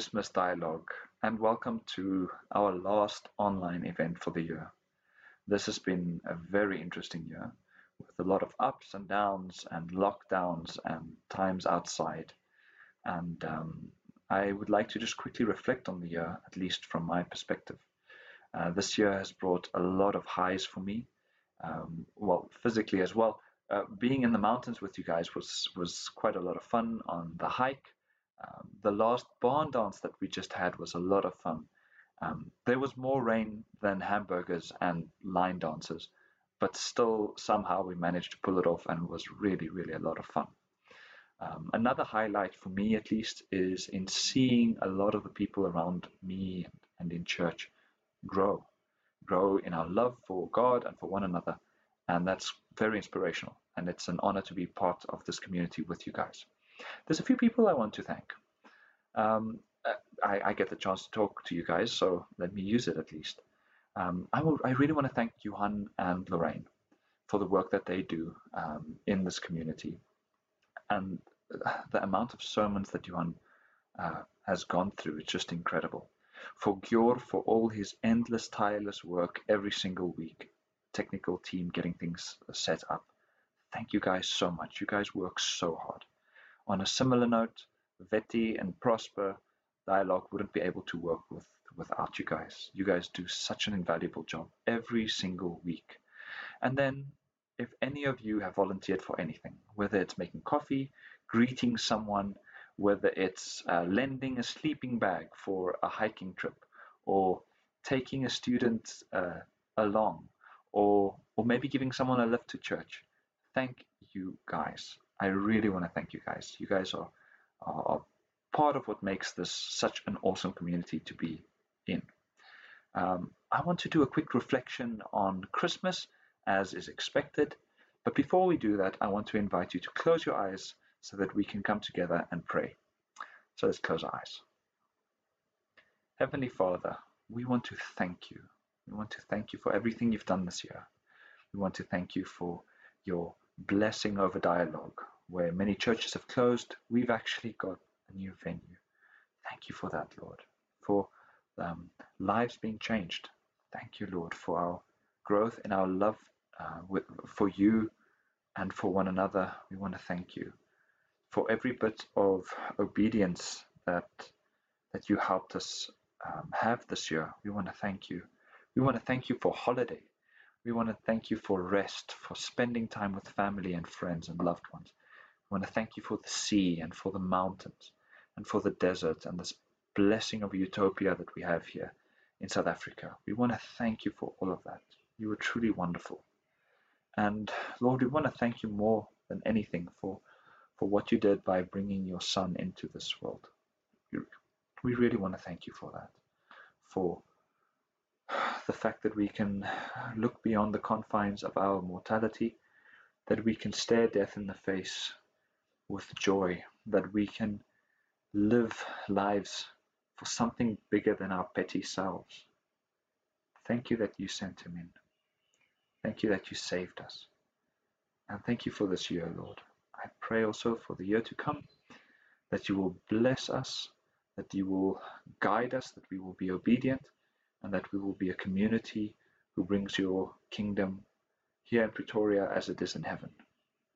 Christmas dialogue, and welcome to our last online event for the year. This has been a very interesting year with a lot of ups and downs and lockdowns and times outside. And um, I would like to just quickly reflect on the year, at least from my perspective. Uh, this year has brought a lot of highs for me, um, well, physically as well. Uh, being in the mountains with you guys was was quite a lot of fun on the hike. Um, the last barn dance that we just had was a lot of fun. Um, there was more rain than hamburgers and line dancers, but still somehow we managed to pull it off and it was really, really a lot of fun. Um, another highlight for me, at least, is in seeing a lot of the people around me and in church grow, grow in our love for God and for one another. And that's very inspirational. And it's an honor to be part of this community with you guys. There's a few people I want to thank. Um, I, I, get the chance to talk to you guys, so let me use it at least. Um, I, will, I really want to thank Johan and Lorraine for the work that they do um, in this community. And the amount of sermons that Johan uh, has gone through is just incredible. For Gjor, for all his endless, tireless work every single week, technical team getting things set up. Thank you guys so much. You guys work so hard. On a similar note, Vetty and Prosper Dialogue wouldn't be able to work with without you guys. You guys do such an invaluable job every single week. And then, if any of you have volunteered for anything, whether it's making coffee, greeting someone, whether it's uh, lending a sleeping bag for a hiking trip, or taking a student uh, along, or or maybe giving someone a lift to church, thank you guys. I really want to thank you guys. You guys are, are part of what makes this such an awesome community to be in. Um, I want to do a quick reflection on Christmas as is expected. But before we do that, I want to invite you to close your eyes so that we can come together and pray. So let's close our eyes. Heavenly Father, we want to thank you. We want to thank you for everything you've done this year. We want to thank you for your blessing over dialogue. Where many churches have closed, we've actually got a new venue. Thank you for that, Lord, for um, lives being changed. Thank you, Lord, for our growth in our love uh, with, for you and for one another. We want to thank you for every bit of obedience that that you helped us um, have this year. We want to thank you. We want to thank you for holiday. We want to thank you for rest, for spending time with family and friends and loved ones. We want to thank you for the sea and for the mountains and for the desert and this blessing of utopia that we have here in South Africa. We want to thank you for all of that. You are truly wonderful. And Lord, we want to thank you more than anything for, for what you did by bringing your son into this world. We really want to thank you for that, for the fact that we can look beyond the confines of our mortality, that we can stare death in the face with joy, that we can live lives for something bigger than our petty selves. Thank you that you sent him in. Thank you that you saved us. And thank you for this year, Lord. I pray also for the year to come that you will bless us, that you will guide us, that we will be obedient, and that we will be a community who brings your kingdom here in Pretoria as it is in heaven.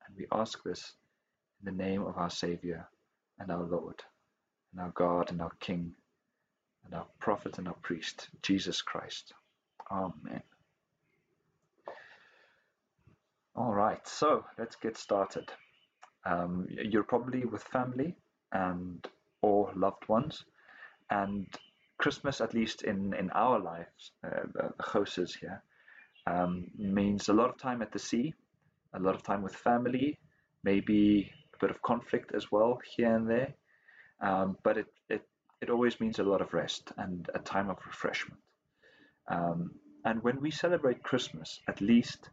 And we ask this the name of our Savior and our Lord, and our God and our King, and our prophet and our priest, Jesus Christ. Amen. All right, so let's get started. Um, you're probably with family and or loved ones, and Christmas, at least in, in our lives, uh, the Goses here, um, means a lot of time at the sea, a lot of time with family, maybe a bit of conflict as well here and there. Um, but it, it, it always means a lot of rest and a time of refreshment. Um, and when we celebrate Christmas, at least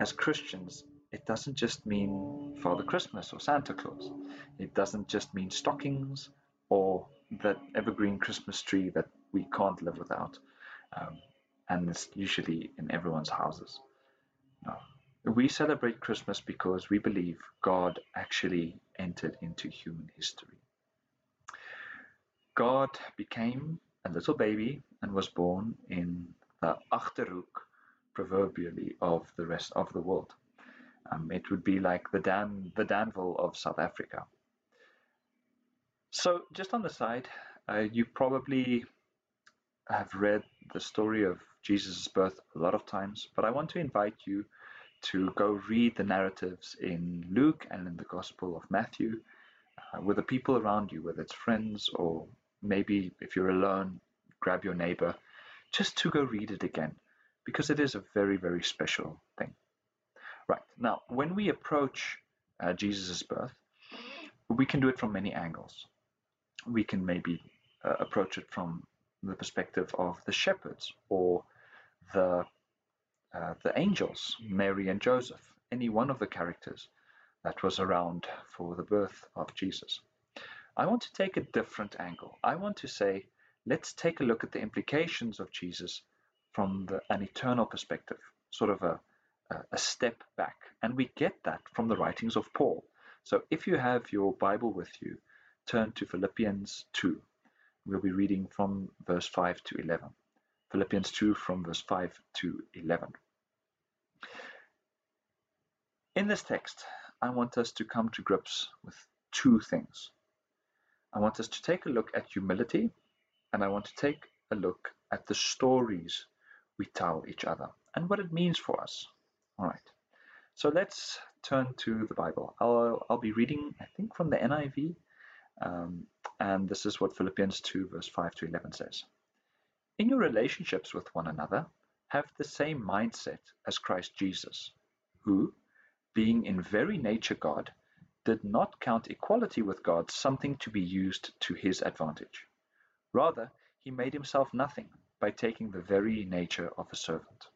as Christians, it doesn't just mean Father Christmas or Santa Claus. It doesn't just mean stockings or that evergreen Christmas tree that we can't live without. Um, and it's usually in everyone's houses. No. We celebrate Christmas because we believe God actually entered into human history. God became a little baby and was born in the Achterhoek, proverbially, of the rest of the world. Um, it would be like the Dan, the Danville of South Africa. So, just on the side, uh, you probably have read the story of Jesus' birth a lot of times, but I want to invite you to go read the narratives in Luke and in the Gospel of Matthew uh, with the people around you, whether it's friends or maybe if you're alone, grab your neighbor just to go read it again because it is a very, very special thing. Right, now, when we approach uh, Jesus' birth, we can do it from many angles. We can maybe uh, approach it from the perspective of the shepherds or the uh, the angels, Mary and Joseph, any one of the characters that was around for the birth of Jesus. I want to take a different angle. I want to say, let's take a look at the implications of Jesus from the, an eternal perspective, sort of a, a step back. And we get that from the writings of Paul. So if you have your Bible with you, turn to Philippians 2. We'll be reading from verse 5 to 11. Philippians 2 from verse 5 to 11. In this text, I want us to come to grips with two things. I want us to take a look at humility, and I want to take a look at the stories we tell each other and what it means for us. All right. So let's turn to the Bible. I'll, I'll be reading, I think, from the NIV, um, and this is what Philippians 2, verse 5 to 11 says. In your relationships with one another, have the same mindset as Christ Jesus, who, being in very nature God, did not count equality with God something to be used to his advantage. Rather, he made himself nothing by taking the very nature of a servant,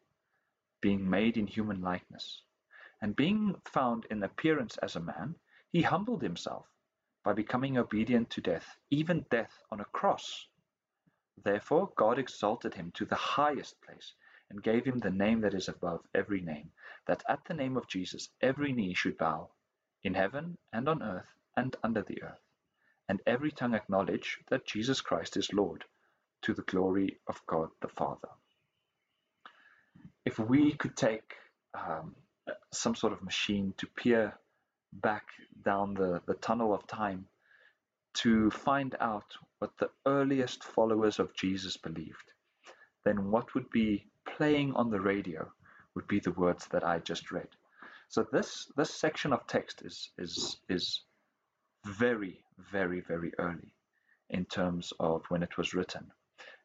being made in human likeness. And being found in appearance as a man, he humbled himself by becoming obedient to death, even death on a cross. Therefore God exalted him to the highest place and gave him the name that is above every name, that at the name of Jesus every knee should bow in heaven and on earth and under the earth, and every tongue acknowledge that Jesus Christ is Lord, to the glory of God the Father. If we could take um, some sort of machine to peer back down the, the tunnel of time to find out what the earliest followers of Jesus believed, then what would be playing on the radio would be the words that I just read. So this this section of text is is is very very very early in terms of when it was written.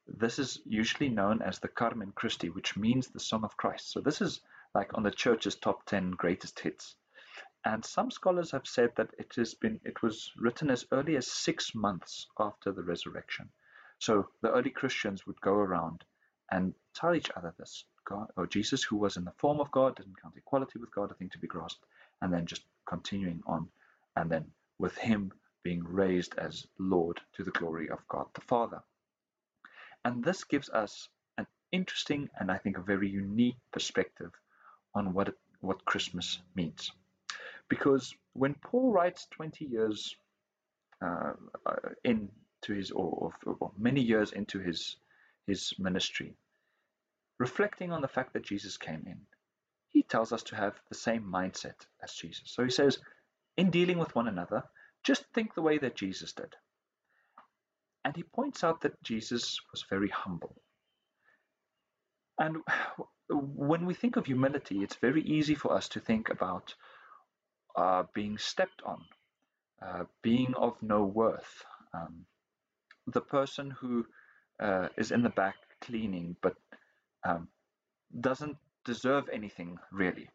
This is usually known as the Carmen Christi, which means the Song of Christ. So this is like on the church's top 10 greatest hits. And some scholars have said that it has been it was written as early as 6 months after the resurrection. So the early Christians would go around and tell each other this. God or Jesus, who was in the form of God, didn't count equality with God a thing to be grasped, and then just continuing on, and then with him being raised as Lord to the glory of God the Father. And this gives us an interesting and I think a very unique perspective on what it, what Christmas means. Because when Paul writes 20 years uh, uh into his, or, or, many years into his his ministry, reflecting on the fact that Jesus came in, he tells us to have the same mindset as Jesus. So he says, in dealing with one another, just think the way that Jesus did. And he points out that Jesus was very humble. And when we think of humility, it's very easy for us to think about uh, being stepped on, uh, being of no worth, um, the person who uh, is in the back cleaning but um, doesn't deserve anything really.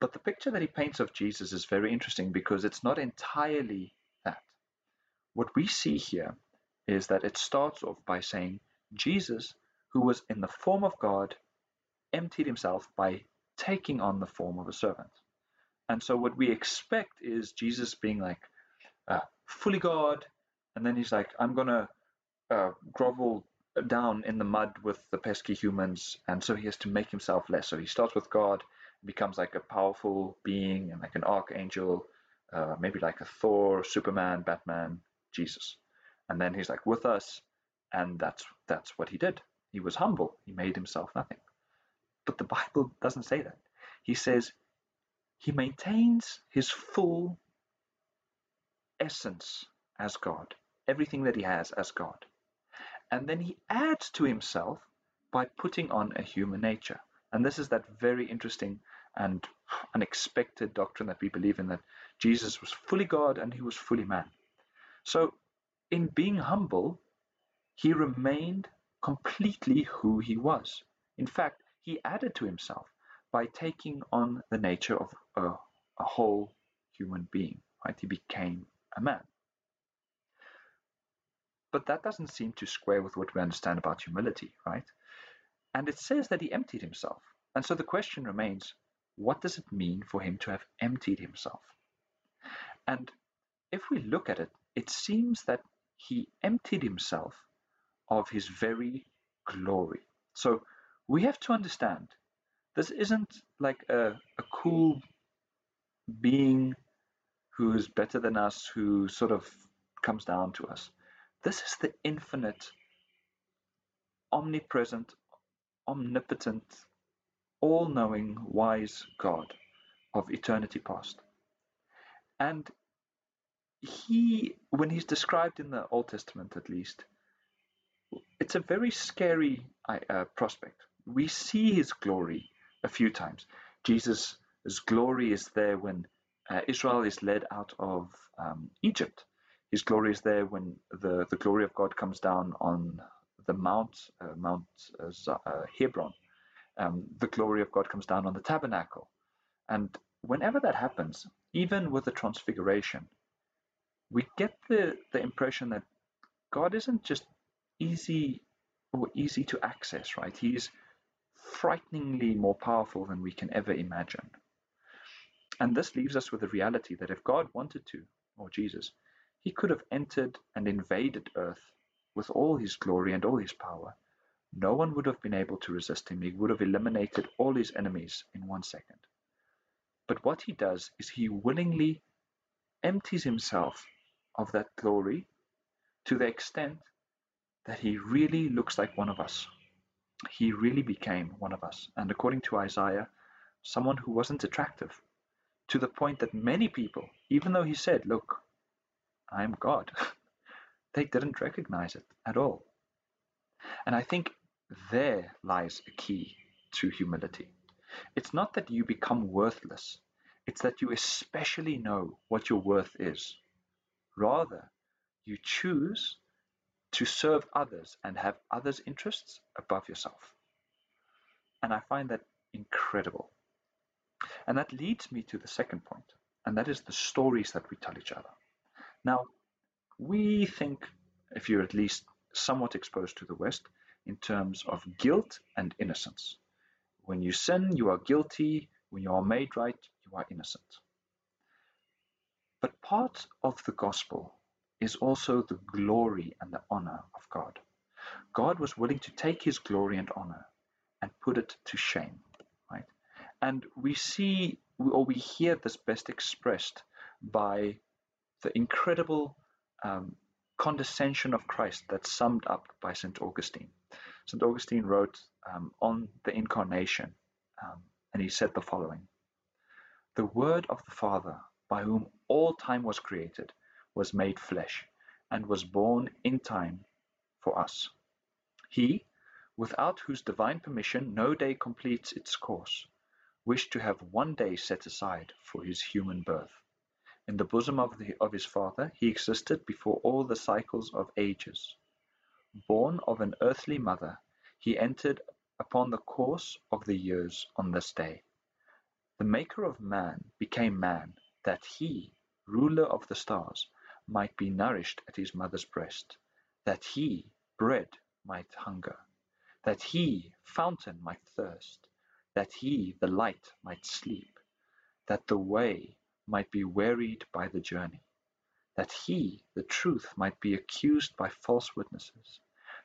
But the picture that he paints of Jesus is very interesting because it's not entirely that. What we see here is that it starts off by saying Jesus, who was in the form of God, emptied himself by taking on the form of a servant. And so what we expect is Jesus being like uh, fully God, and then he's like, I'm going to uh, grovel down in the mud with the pesky humans, and so he has to make himself less. So he starts with God, becomes like a powerful being and like an archangel, uh, maybe like a Thor, Superman, Batman, Jesus. And then he's like, with us. And that's that's what he did. He was humble. He made himself nothing. But the Bible doesn't say that. He says he maintains his full essence as God, everything that he has as God. And then he adds to himself by putting on a human nature. And this is that very interesting and unexpected doctrine that we believe in that Jesus was fully God and he was fully man. So, in being humble, he remained completely who he was. In fact, he added to himself by taking on the nature of a, a whole human being. Right? He became a man. But that doesn't seem to square with what we understand about humility, right? And it says that he emptied himself. And so the question remains what does it mean for him to have emptied himself? And if we look at it, it seems that he emptied himself of his very glory. So we have to understand this isn't like a, a cool being who is better than us, who sort of comes down to us. This is the infinite, omnipresent, omnipotent, all knowing, wise God of eternity past. And he, when he's described in the Old Testament at least, it's a very scary uh, prospect. We see his glory a few times. Jesus' glory is there when uh, Israel is led out of um, Egypt. His glory is there when the, the glory of God comes down on the Mount, uh, Mount uh, uh, Hebron. Um, the glory of God comes down on the tabernacle. And whenever that happens, even with the transfiguration, we get the, the impression that God isn't just easy or easy to access, right? He's frighteningly more powerful than we can ever imagine. And this leaves us with the reality that if God wanted to, or Jesus, he could have entered and invaded earth with all his glory and all his power. No one would have been able to resist him. He would have eliminated all his enemies in one second. But what he does is he willingly empties himself of that glory to the extent that he really looks like one of us. He really became one of us. And according to Isaiah, someone who wasn't attractive, to the point that many people, even though he said, Look, I am God, they didn't recognize it at all. And I think there lies a key to humility. It's not that you become worthless, it's that you especially know what your worth is. Rather, you choose to serve others and have others' interests above yourself. And I find that incredible. And that leads me to the second point, and that is the stories that we tell each other. Now, we think, if you're at least somewhat exposed to the West, in terms of guilt and innocence. When you sin, you are guilty. When you are made right, you are innocent. But part of the gospel is also the glory and the honor of God. God was willing to take his glory and honor and put it to shame. right? And we see or we hear this best expressed by the incredible um, condescension of Christ that's summed up by St. Augustine. St. Augustine wrote um, on the incarnation, um, and he said the following The Word of the Father, by whom all time was created, was made flesh, and was born in time for us. He, without whose divine permission no day completes its course, wished to have one day set aside for his human birth. In the bosom of, the, of his Father he existed before all the cycles of ages. Born of an earthly mother, he entered upon the course of the years on this day. The Maker of man became man, that he, ruler of the stars, might be nourished at his mother's breast, that he, bread, might hunger, that he, fountain, might thirst, that he, the light, might sleep, that the way might be wearied by the journey, that he, the truth, might be accused by false witnesses,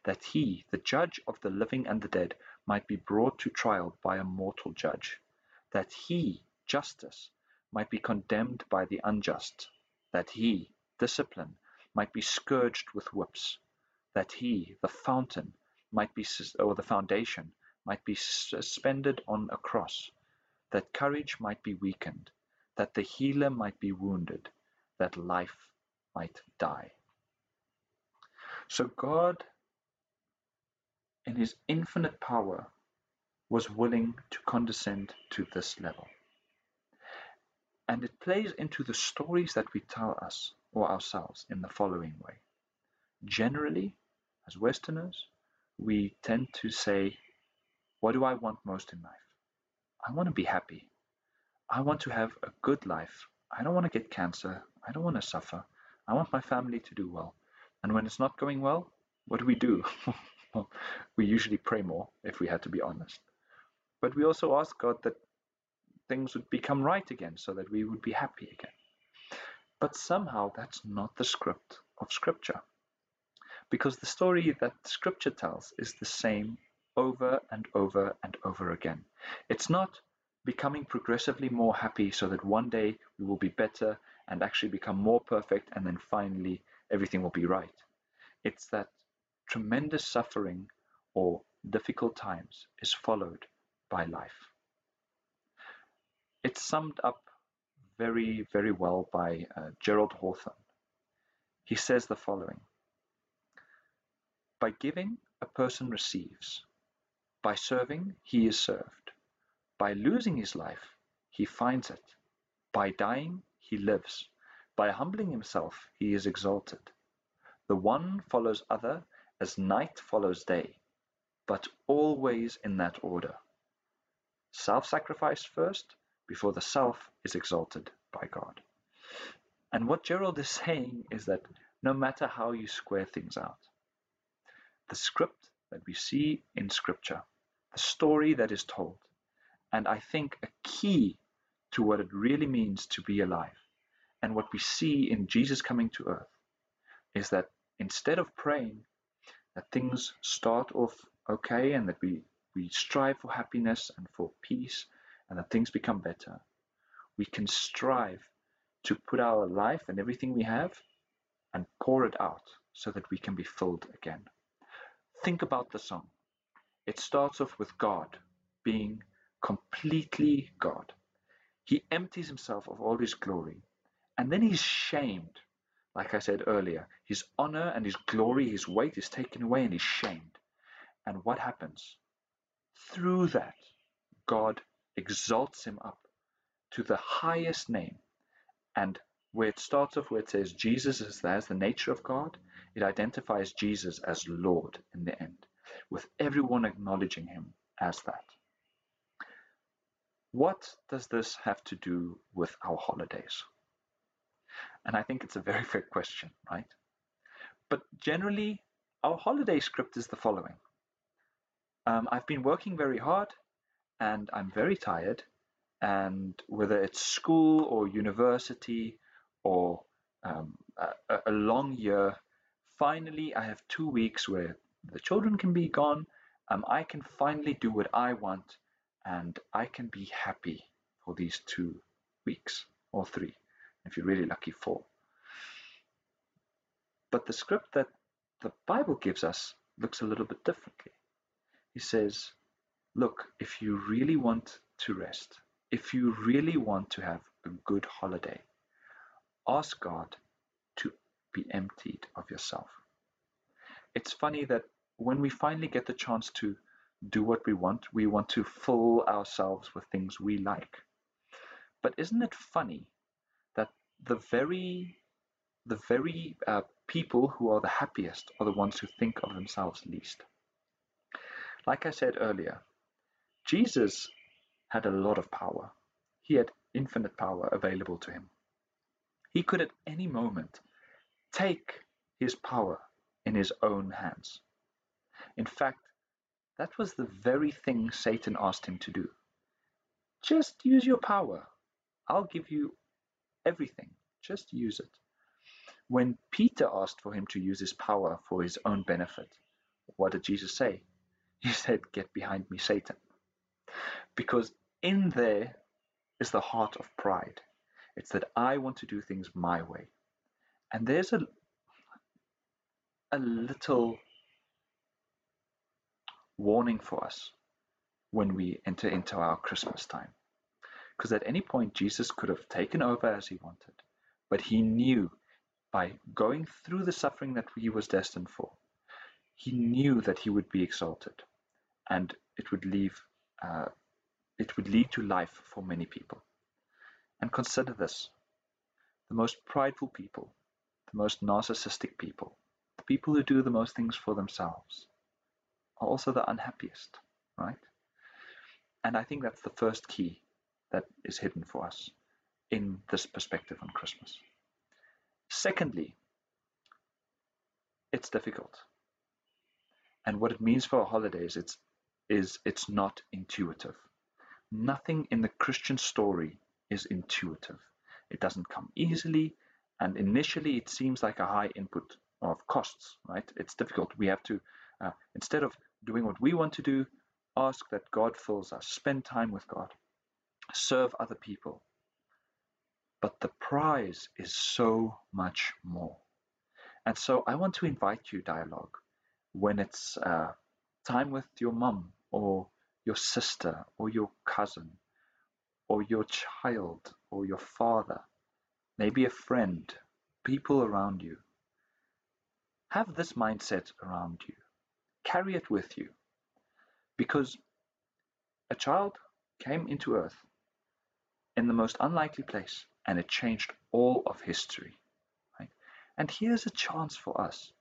that he, the judge of the living and the dead, might be brought to trial by a mortal judge, that he, justice, might be condemned by the unjust, that he, discipline, might be scourged with whips, that he, the fountain, might be, or the foundation, might be suspended on a cross, that courage might be weakened, that the healer might be wounded, that life might die. So God, in his infinite power, was willing to condescend to this level. And it plays into the stories that we tell us or ourselves in the following way. Generally, as Westerners, we tend to say, What do I want most in life? I want to be happy. I want to have a good life. I don't want to get cancer. I don't want to suffer. I want my family to do well. And when it's not going well, what do we do? well, we usually pray more, if we had to be honest. But we also ask God that things would become right again so that we would be happy again. But somehow that's not the script of Scripture. Because the story that Scripture tells is the same over and over and over again. It's not becoming progressively more happy so that one day we will be better and actually become more perfect and then finally everything will be right. It's that tremendous suffering or difficult times is followed by life. It's summed up very, very well by uh, Gerald Hawthorne. He says the following By giving, a person receives. By serving, he is served. By losing his life, he finds it. By dying, he lives. By humbling himself, he is exalted. The one follows other as night follows day, but always in that order. Self sacrifice first, before the self is exalted by God. And what Gerald is saying is that no matter how you square things out, the script that we see in Scripture, the story that is told, and I think a key to what it really means to be alive, and what we see in Jesus coming to earth, is that instead of praying that things start off okay and that we, we strive for happiness and for peace and that things become better, we can strive to put our life and everything we have and pour it out so that we can be filled again. Think about the song. It starts off with God being completely God. He empties himself of all his glory and then he's shamed. Like I said earlier, his honor and his glory, his weight is taken away and he's shamed. And what happens? Through that, God exalts him up to the highest name. And where it starts off, where it says Jesus is there as the nature of God, it identifies Jesus as Lord in the end, with everyone acknowledging him as that. What does this have to do with our holidays? And I think it's a very fair question, right? But generally, our holiday script is the following. Um, I've been working very hard and I'm very tired. And whether it's school or university or um, a, a long year, finally I have two weeks where the children can be gone. Um, I can finally do what I want and I can be happy for these two weeks or three, if you're really lucky, four. But the script that the Bible gives us looks a little bit differently. He says, Look, if you really want to rest, if you really want to have a good holiday, ask God to be emptied of yourself. It's funny that when we finally get the chance to do what we want, we want to fill ourselves with things we like. But isn't it funny that the very the very uh, people who are the happiest are the ones who think of themselves least? Like I said earlier, Jesus had a lot of power. He had infinite power available to him. He could at any moment take his power in his own hands. In fact, that was the very thing Satan asked him to do. Just use your power. I'll give you everything. Just use it. When Peter asked for him to use his power for his own benefit, what did Jesus say? He said, Get behind me, Satan. Because in there is the heart of pride. It's that I want to do things my way. And there's a, a little warning for us when we enter into our Christmas time. Because at any point, Jesus could have taken over as he wanted, but he knew by going through the suffering that he was destined for, he knew that he would be exalted and it would leave uh, it would lead to life for many people. And consider this the most prideful people, the most narcissistic people, the people who do the most things for themselves also the unhappiest, right? And I think that's the first key that is hidden for us in this perspective on Christmas. Secondly, it's difficult. And what it means for our holidays it's, is it's not intuitive. Nothing in the Christian story is intuitive. It doesn't come easily, and initially it seems like a high input of costs, right? It's difficult. We have to, uh, instead of doing what we want to do, ask that God fills us, spend time with God, serve other people. But the prize is so much more. And so I want to invite you, dialogue, when it's uh, time with your mum or your sister or your cousin or your child or your father, maybe a friend, people around you. Have this mindset around you. Carry it with you. Because a child came into earth in the most unlikely place and it changed all of history. Right? And here's a chance for us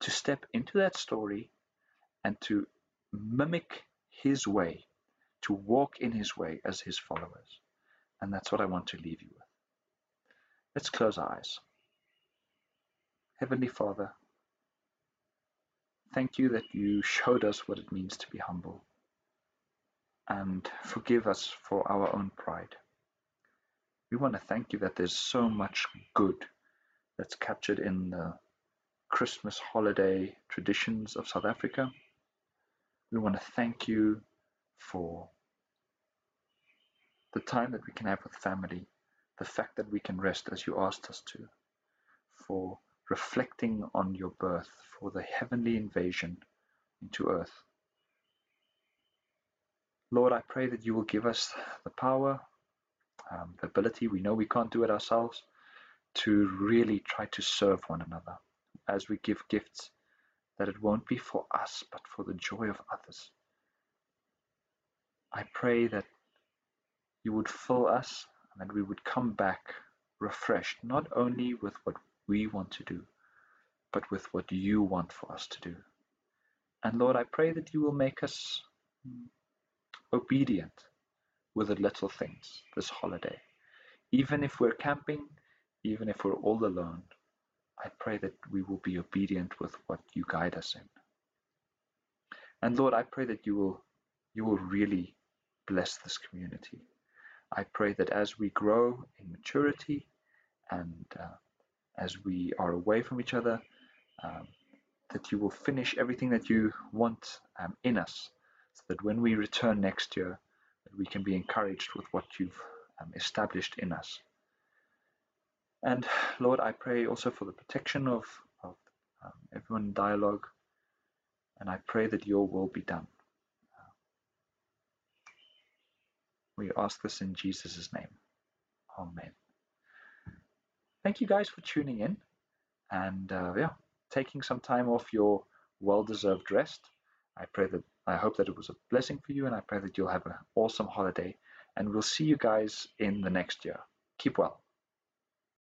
to step into that story and to mimic his way, to walk in his way as his followers. And that's what I want to leave you with. Let's close our eyes. Heavenly Father, thank you that you showed us what it means to be humble. And forgive us for our own pride. We want to thank you that there's so much good that's captured in the Christmas holiday traditions of South Africa. We want to thank you for the time that we can have with family, the fact that we can rest as you asked us to, for reflecting on your birth, for the heavenly invasion into earth. Lord, I pray that you will give us the power, um, the ability, we know we can't do it ourselves, to really try to serve one another as we give gifts, that it won't be for us, but for the joy of others. I pray that you would fill us and that we would come back refreshed, not only with what we want to do, but with what you want for us to do. And Lord, I pray that you will make us obedient with the little things this holiday. Even if we're camping, even if we're all alone, I pray that we will be obedient with what you guide us in. And Lord, I pray that you will you will really bless this community. I pray that as we grow in maturity and uh, as we are away from each other, um, that you will finish everything that you want um, in us, so that when we return next year, that we can be encouraged with what you've um, established in us. And Lord, I pray also for the protection of, of um, everyone in dialogue, and I pray that your will be done. We ask this in Jesus' name. Amen. Thank you guys for tuning in and uh, yeah, taking some time off your well-deserved rest. I pray that I hope that it was a blessing for you, and I pray that you'll have an awesome holiday. And we'll see you guys in the next year. Keep well.